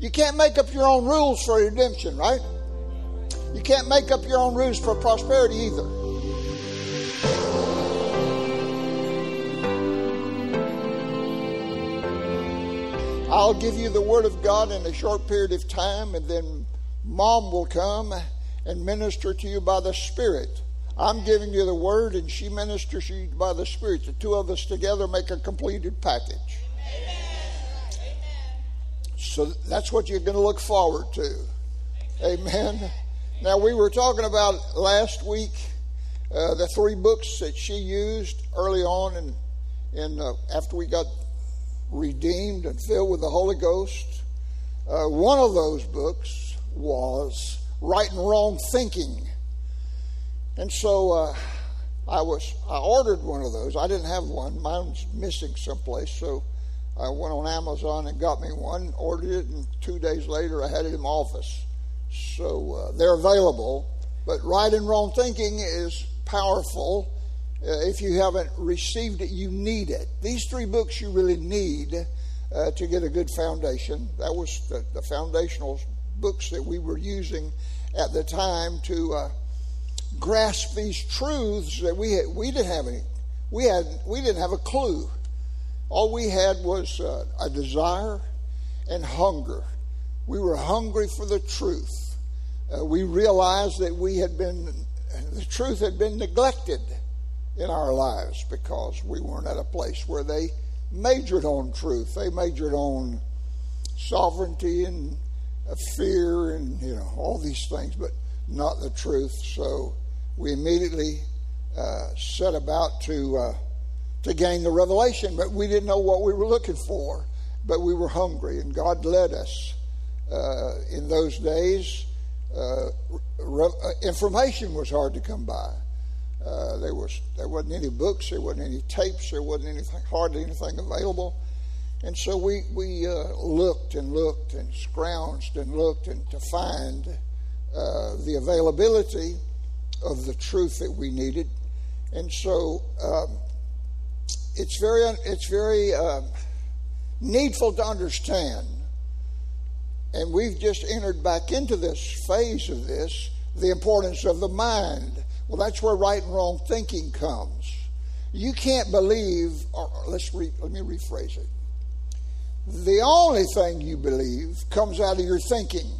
You can't make up your own rules for redemption, right? You can't make up your own rules for prosperity either. I'll give you the Word of God in a short period of time, and then Mom will come and minister to you by the Spirit. I'm giving you the Word, and she ministers to you by the Spirit. The two of us together make a completed package. So that's what you're going to look forward to. Amen. Now, we were talking about last week uh, the three books that she used early on, and, and uh, after we got redeemed and filled with the Holy Ghost. Uh, one of those books was Right and Wrong Thinking. And so uh, I was I ordered one of those. I didn't have one. Mine was missing someplace, so I went on Amazon and got me one, ordered it, and two days later I had it in my office. So uh, they're available. But right and wrong thinking is powerful uh, if you haven't received it, you need it. These three books you really need uh, to get a good foundation. That was the, the, foundational books that we were using at the time to uh, grasp these truths that we had, we didn't have any. We had we didn't have a clue. All we had was uh, a desire and hunger. We were hungry for the truth. Uh, we realized that we had been the truth had been neglected in our lives because we weren't at a place where they majored on truth. They majored on sovereignty and fear and you know all these things, but not the truth. So we immediately uh, set about to uh, to gain the revelation, but we didn't know what we were looking for. But we were hungry, and God led us. Uh, in those days, uh, re- uh, information was hard to come by. Uh, there was there wasn't any books, there wasn't any tapes, there wasn't anything, hardly anything available, and so we we uh, looked and looked and scrounged and looked and to find uh, the availability of the truth that we needed, and so um, it's very it's very um, needful to understand, and we've just entered back into this phase of this the importance of the mind well, that's where right and wrong thinking comes. You can't believe, or let's re, let me rephrase it. The only thing you believe comes out of your thinking.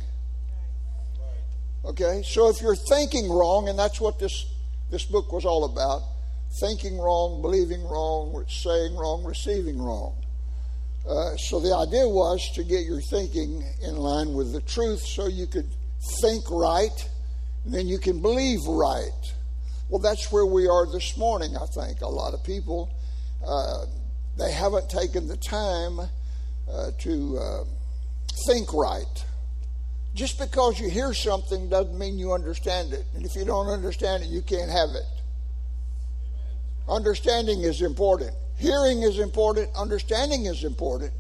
Okay? So if you're thinking wrong, and that's what this, this book was all about thinking wrong, believing wrong, saying wrong, receiving wrong. Uh, so the idea was to get your thinking in line with the truth so you could think right, and then you can believe right. Well, that's where we are this morning, I think. A lot of people, uh, they haven't taken the time uh, to uh, think right. Just because you hear something doesn't mean you understand it. And if you don't understand it, you can't have it. Understanding is important. Hearing is important. Understanding is important.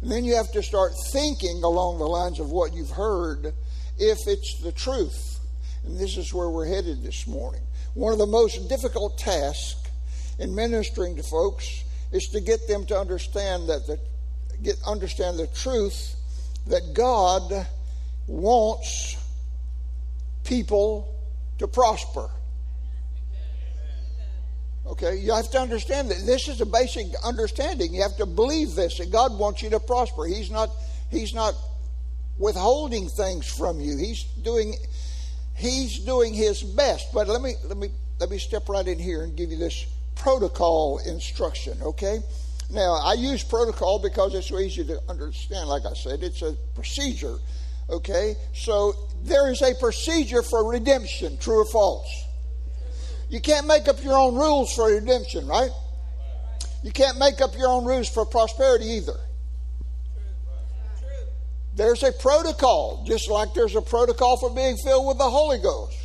And then you have to start thinking along the lines of what you've heard if it's the truth. And this is where we're headed this morning. One of the most difficult tasks in ministering to folks is to get them to understand that the get understand the truth that God wants people to prosper. Okay, you have to understand that this is a basic understanding. You have to believe this that God wants you to prosper. He's not He's not withholding things from you. He's doing he's doing his best. But let me let me let me step right in here and give you this protocol instruction, okay? Now, I use protocol because it's so easy to understand. Like I said, it's a procedure, okay? So there is a procedure for redemption, true or false. You can't make up your own rules for redemption, right? You can't make up your own rules for prosperity either. There's a protocol, just like there's a protocol for being filled with the Holy Ghost.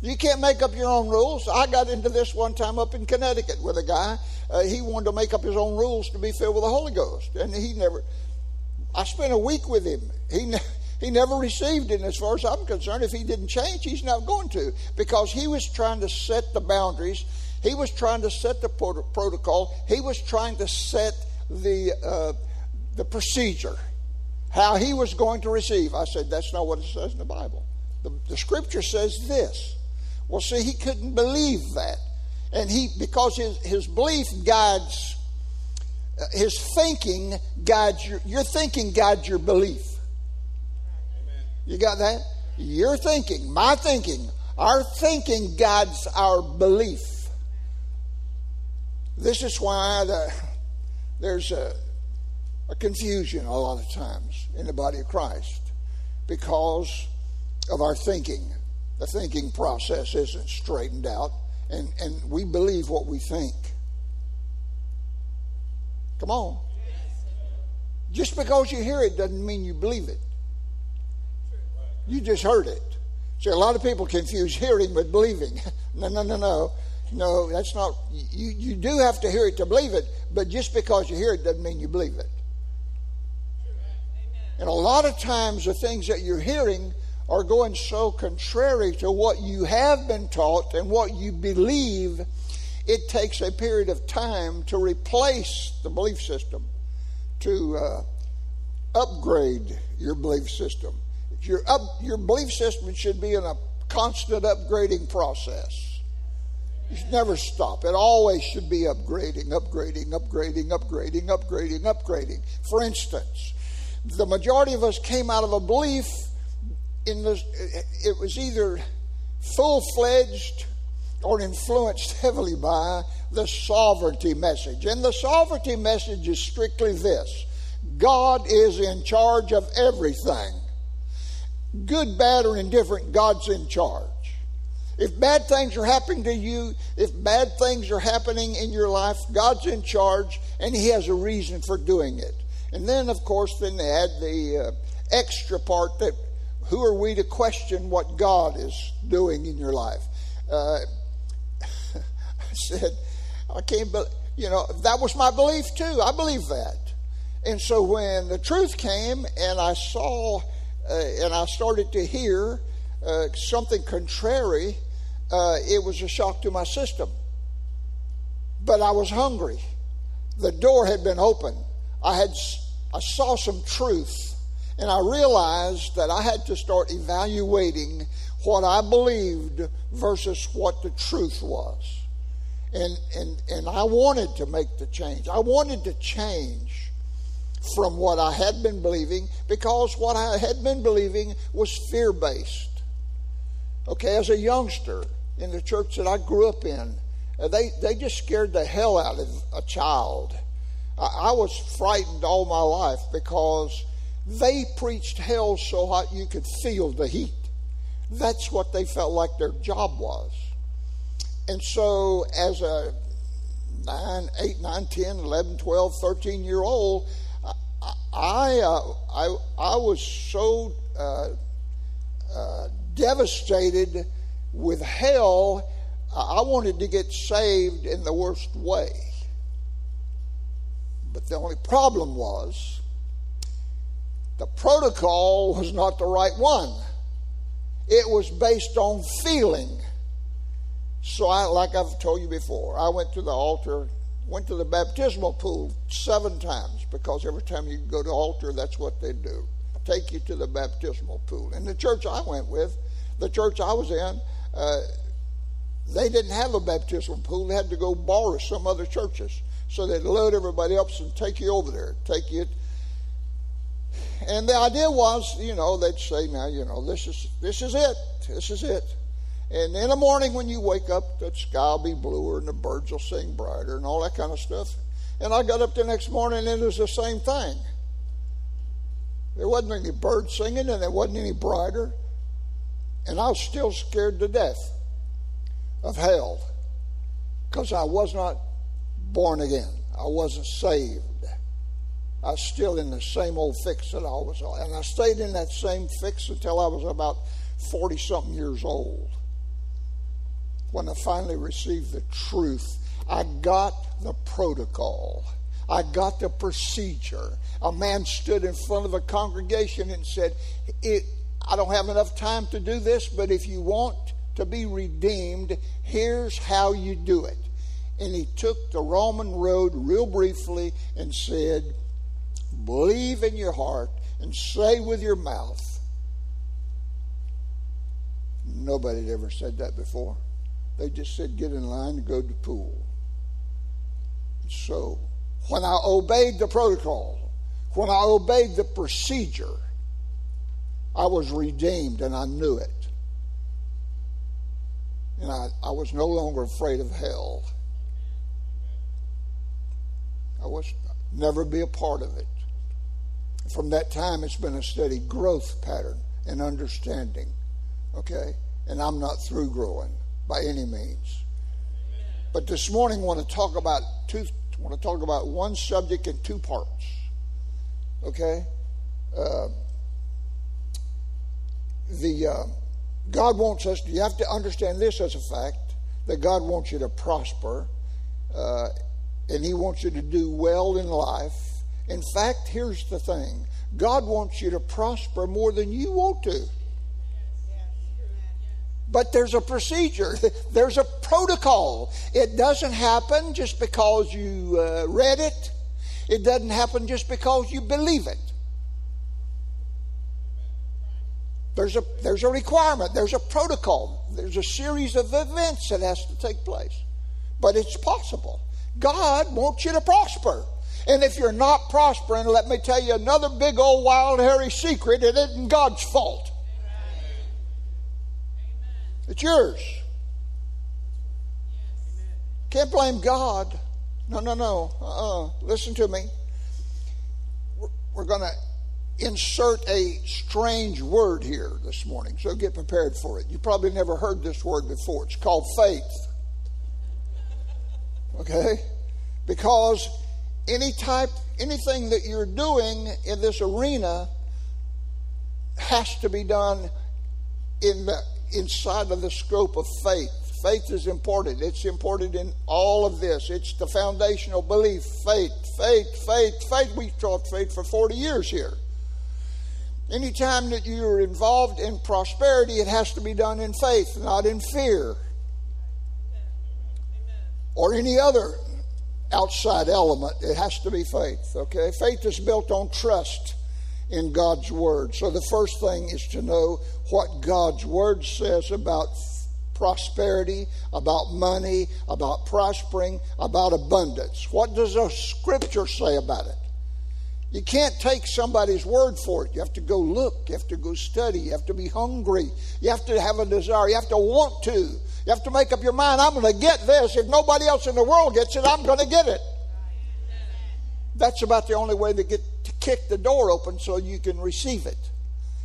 You can't make up your own rules. I got into this one time up in Connecticut with a guy. Uh, he wanted to make up his own rules to be filled with the Holy Ghost, and he never. I spent a week with him. He ne- he never received it. As far as I'm concerned, if he didn't change, he's not going to because he was trying to set the boundaries. He was trying to set the protocol. He was trying to set the uh, the procedure. how he was going to receive. I said, That's not what it says in the Bible. The, the scripture says this. Well, see, he couldn't believe that. And he, because his, his belief guides, uh, his thinking guides your, your thinking guides your belief. You got that? Your thinking, my thinking, our thinking guides our belief. This is why the, there's a, a confusion a lot of times in the body of Christ because of our thinking. The thinking process isn't straightened out, and, and we believe what we think. Come on. Just because you hear it doesn't mean you believe it. You just heard it. See, a lot of people confuse hearing with believing. no, no, no, no. No, that's not. You, you do have to hear it to believe it, but just because you hear it doesn't mean you believe it. And a lot of times, the things that you're hearing are going so contrary to what you have been taught and what you believe, it takes a period of time to replace the belief system, to uh, upgrade your belief system. Your, up, your belief system should be in a constant upgrading process. You should never stop. It always should be upgrading, upgrading, upgrading, upgrading, upgrading, upgrading. For instance, the majority of us came out of a belief in the, it was either full fledged or influenced heavily by the sovereignty message. And the sovereignty message is strictly this God is in charge of everything. Good, bad, or indifferent, God's in charge. If bad things are happening to you, if bad things are happening in your life, God's in charge and He has a reason for doing it. And then, of course, then they add the uh, extra part that who are we to question what God is doing in your life? Uh, I said, I can't believe, you know, that was my belief too. I believe that. And so when the truth came and I saw and I started to hear uh, something contrary, uh, it was a shock to my system. But I was hungry. The door had been open. I had I saw some truth and I realized that I had to start evaluating what I believed versus what the truth was. And, and, and I wanted to make the change. I wanted to change from what I had been believing because what I had been believing was fear based. Okay, as a youngster in the church that I grew up in, uh, they, they just scared the hell out of a child. I, I was frightened all my life because they preached hell so hot you could feel the heat. That's what they felt like their job was. And so, as a 9, 8, 9, 10, 11, 12, 13 year old, I, uh, I, I was so uh, uh, devastated with hell, I wanted to get saved in the worst way. But the only problem was the protocol was not the right one. It was based on feeling. So, I, like I've told you before, I went to the altar, went to the baptismal pool seven times because every time you go to altar, that's what they do take you to the baptismal pool. And the church I went with, the church I was in, uh, they didn't have a baptismal pool. They had to go borrow some other churches. So they'd load everybody up and take you over there, take you and the idea was, you know, they'd say, now, you know, this is this is it. This is it. And in the morning when you wake up, the sky will be bluer and the birds will sing brighter and all that kind of stuff. And I got up the next morning and it was the same thing. There wasn't any birds singing and there wasn't any brighter. And I was still scared to death of hell because I was not born again. I wasn't saved. I was still in the same old fix that I was And I stayed in that same fix until I was about 40 something years old. When I finally received the truth, I got the protocol. I got the procedure. A man stood in front of a congregation and said, I don't have enough time to do this, but if you want to be redeemed, here's how you do it. And he took the Roman road real briefly and said, believe in your heart and say with your mouth. Nobody had ever said that before. They just said, get in line and go to the pool. So, when I obeyed the protocol, when I obeyed the procedure, I was redeemed and I knew it. And I, I was no longer afraid of hell. I was never be a part of it. From that time, it's been a steady growth pattern and understanding. Okay? And I'm not through growing by any means. But this morning, I want to talk about two. I want to talk about one subject in two parts. Okay, uh, the uh, God wants us. You have to understand this as a fact that God wants you to prosper, uh, and He wants you to do well in life. In fact, here's the thing: God wants you to prosper more than you want to. But there's a procedure, there's a protocol. It doesn't happen just because you uh, read it, it doesn't happen just because you believe it. There's a, there's a requirement, there's a protocol, there's a series of events that has to take place. But it's possible. God wants you to prosper. And if you're not prospering, let me tell you another big old wild hairy secret it isn't God's fault. It's yours. Can't blame God. No, no, no. Uh-uh. Listen to me. We're, going to insert a strange word here this morning, so get prepared for it. You probably never heard this word before. It's called faith. Okay? Because any type, anything that you're doing in this arena has to be done in the inside of the scope of faith. Faith is important. It's important in all of this. It's the foundational belief. Faith, faith, faith, faith. We've taught faith for 40 years here. Anytime that you're involved in prosperity, it has to be done in faith, not in fear or any other outside element. It has to be faith, okay? Faith is built on trust in God's Word. So the first thing is to know what God's Word says about prosperity, about money, about prospering, about abundance. What does the Scripture say about it? You can't take somebody's word for it. You have to go look. You have to go study. You have to be hungry. You have to have a desire. You have to want to. You have to make up your mind I'm going to get this. If nobody else in the world gets it, I'm going to get it. That's about the only way to get kick the door open so you can receive it.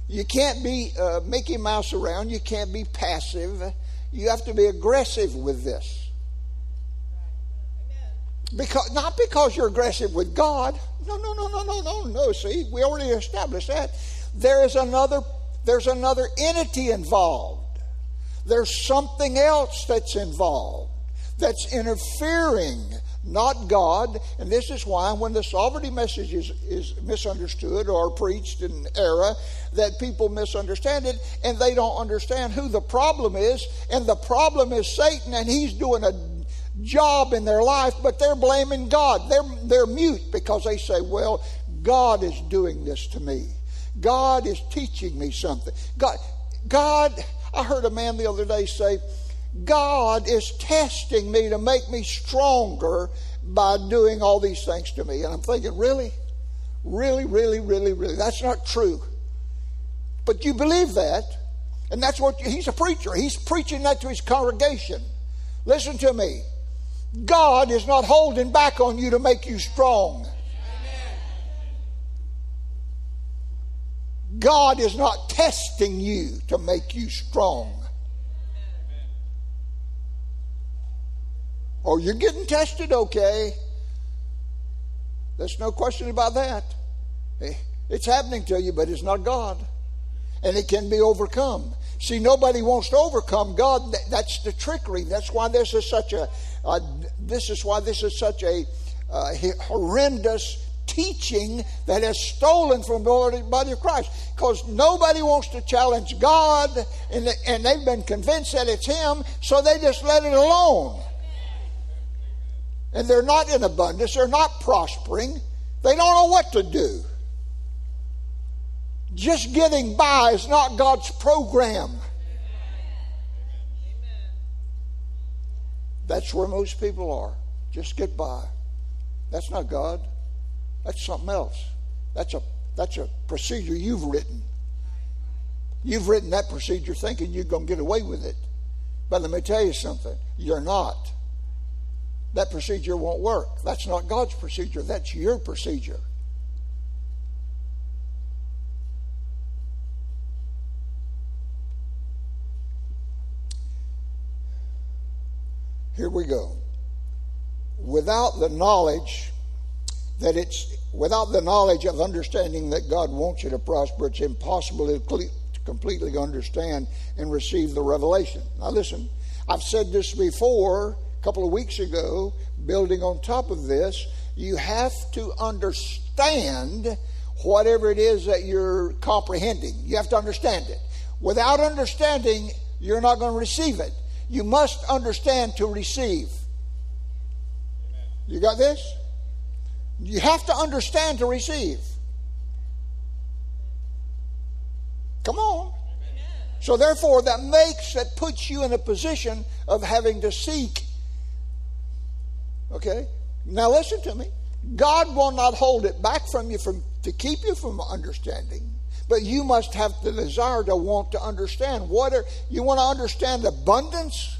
You can't be uh, Mickey Mouse around. You can't be passive. You have to be aggressive with this. Because not because you're aggressive with God. No, no, no, no, no, no, no. See, we already established that. There is another. There's another entity involved. There's something else that's involved that's interfering not God. And this is why, when the sovereignty message is, is misunderstood or preached in error, that people misunderstand it and they don't understand who the problem is. And the problem is Satan, and he's doing a job in their life, but they're blaming God. They're, they're mute because they say, Well, God is doing this to me. God is teaching me something. God, God, I heard a man the other day say, God is testing me to make me stronger by doing all these things to me. And I'm thinking, really? Really, really, really, really? That's not true. But you believe that, and that's what he's a preacher. He's preaching that to his congregation. Listen to me. God is not holding back on you to make you strong. God is not testing you to make you strong. Oh, you're getting tested, okay. There's no question about that. It's happening to you, but it's not God. And it can be overcome. See, nobody wants to overcome God. That's the trickery. That's why this is such a. Uh, this is why this is such a uh, horrendous teaching that has stolen from the body of Christ. Because nobody wants to challenge God, and, and they've been convinced that it's Him, so they just let it alone and they're not in abundance, they're not prospering, they don't know what to do. Just getting by is not God's program. That's where most people are. Just get by. That's not God. That's something else. That's a that's a procedure you've written. You've written that procedure thinking you're going to get away with it. But let me tell you something. You're not. That procedure won't work. That's not God's procedure. That's your procedure. Here we go. Without the knowledge that it's without the knowledge of understanding that God wants you to prosper, it's impossible to completely understand and receive the revelation. Now, listen, I've said this before couple of weeks ago, building on top of this. You have to understand whatever it is that you're comprehending. You have to understand it. Without understanding, you're not going to receive it. You must understand to receive. You got this? You have to understand to receive. Come on. So therefore, that makes, that puts you in a position of having to seek. Okay? Now listen to me. God will not hold it back from you from, to keep you from understanding. But you must have the desire to want to understand. What are, you want to understand abundance?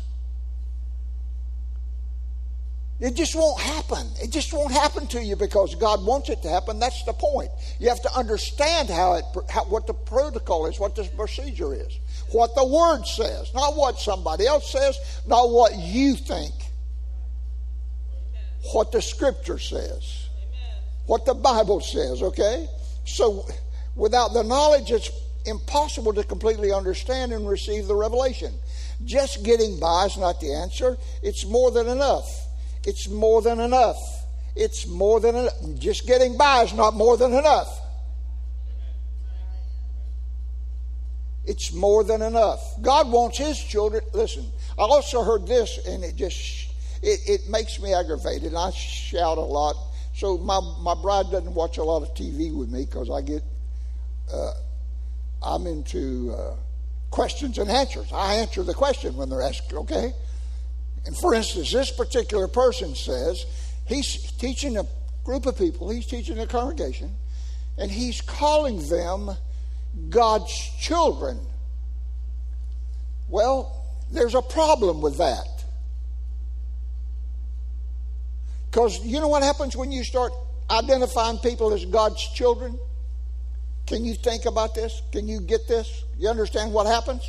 It just won't happen. It just won't happen to you because God wants it to happen. That's the point. You have to understand how it, how, what the protocol is, what the procedure is, what the Word says, not what somebody else says, not what you think. What the Scripture says, what the Bible says. Okay, so without the knowledge, it's impossible to completely understand and receive the revelation. Just getting by is not the answer. It's more than enough. It's more than enough. It's more than enough. Just getting by is not more than enough. It's more than enough. God wants His children. Listen, I also heard this, and it just it, it makes me aggravated. And I shout a lot, so my my bride doesn't watch a lot of TV with me because I get uh, I'm into uh, questions and answers. I answer the question when they're asked. Okay, and for instance, this particular person says he's teaching a group of people, he's teaching a congregation, and he's calling them God's children. Well, there's a problem with that. Because you know what happens when you start identifying people as God's children? Can you think about this? Can you get this? You understand what happens?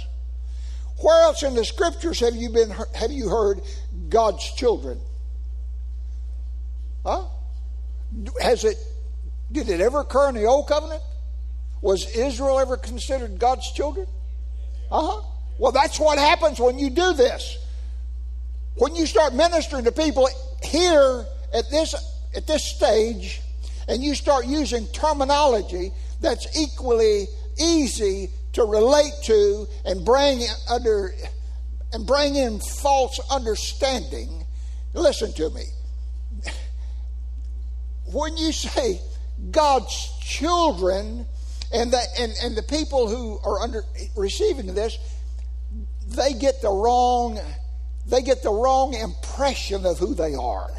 Where else in the scriptures have you been have you heard God's children? Huh? Has it did it ever occur in the old covenant? Was Israel ever considered God's children? Uh-huh. Well, that's what happens when you do this. When you start ministering to people here at this at this stage and you start using terminology that's equally easy to relate to and bring under and bring in false understanding. Listen to me. When you say God's children and the, and, and the people who are under receiving this, they get the wrong they get the wrong impression of who they are.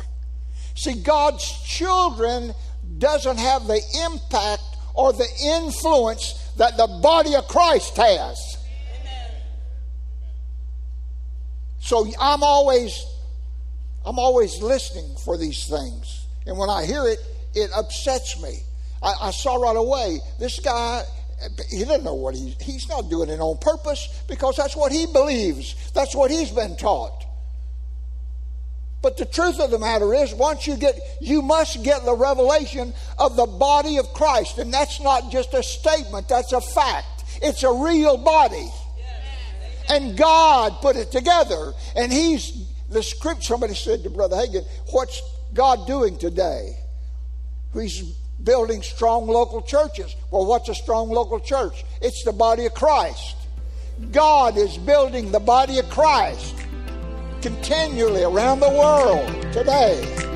See, God's children doesn't have the impact or the influence that the body of Christ has. So I'm always I'm always listening for these things. And when I hear it, it upsets me. I, I saw right away this guy he doesn't know what he's he's not doing it on purpose because that's what he believes. That's what he's been taught. But the truth of the matter is, once you get, you must get the revelation of the body of Christ. And that's not just a statement, that's a fact. It's a real body. And God put it together. And He's, the script, somebody said to Brother Hagin, what's God doing today? He's building strong local churches. Well, what's a strong local church? It's the body of Christ. God is building the body of Christ continually around the world today.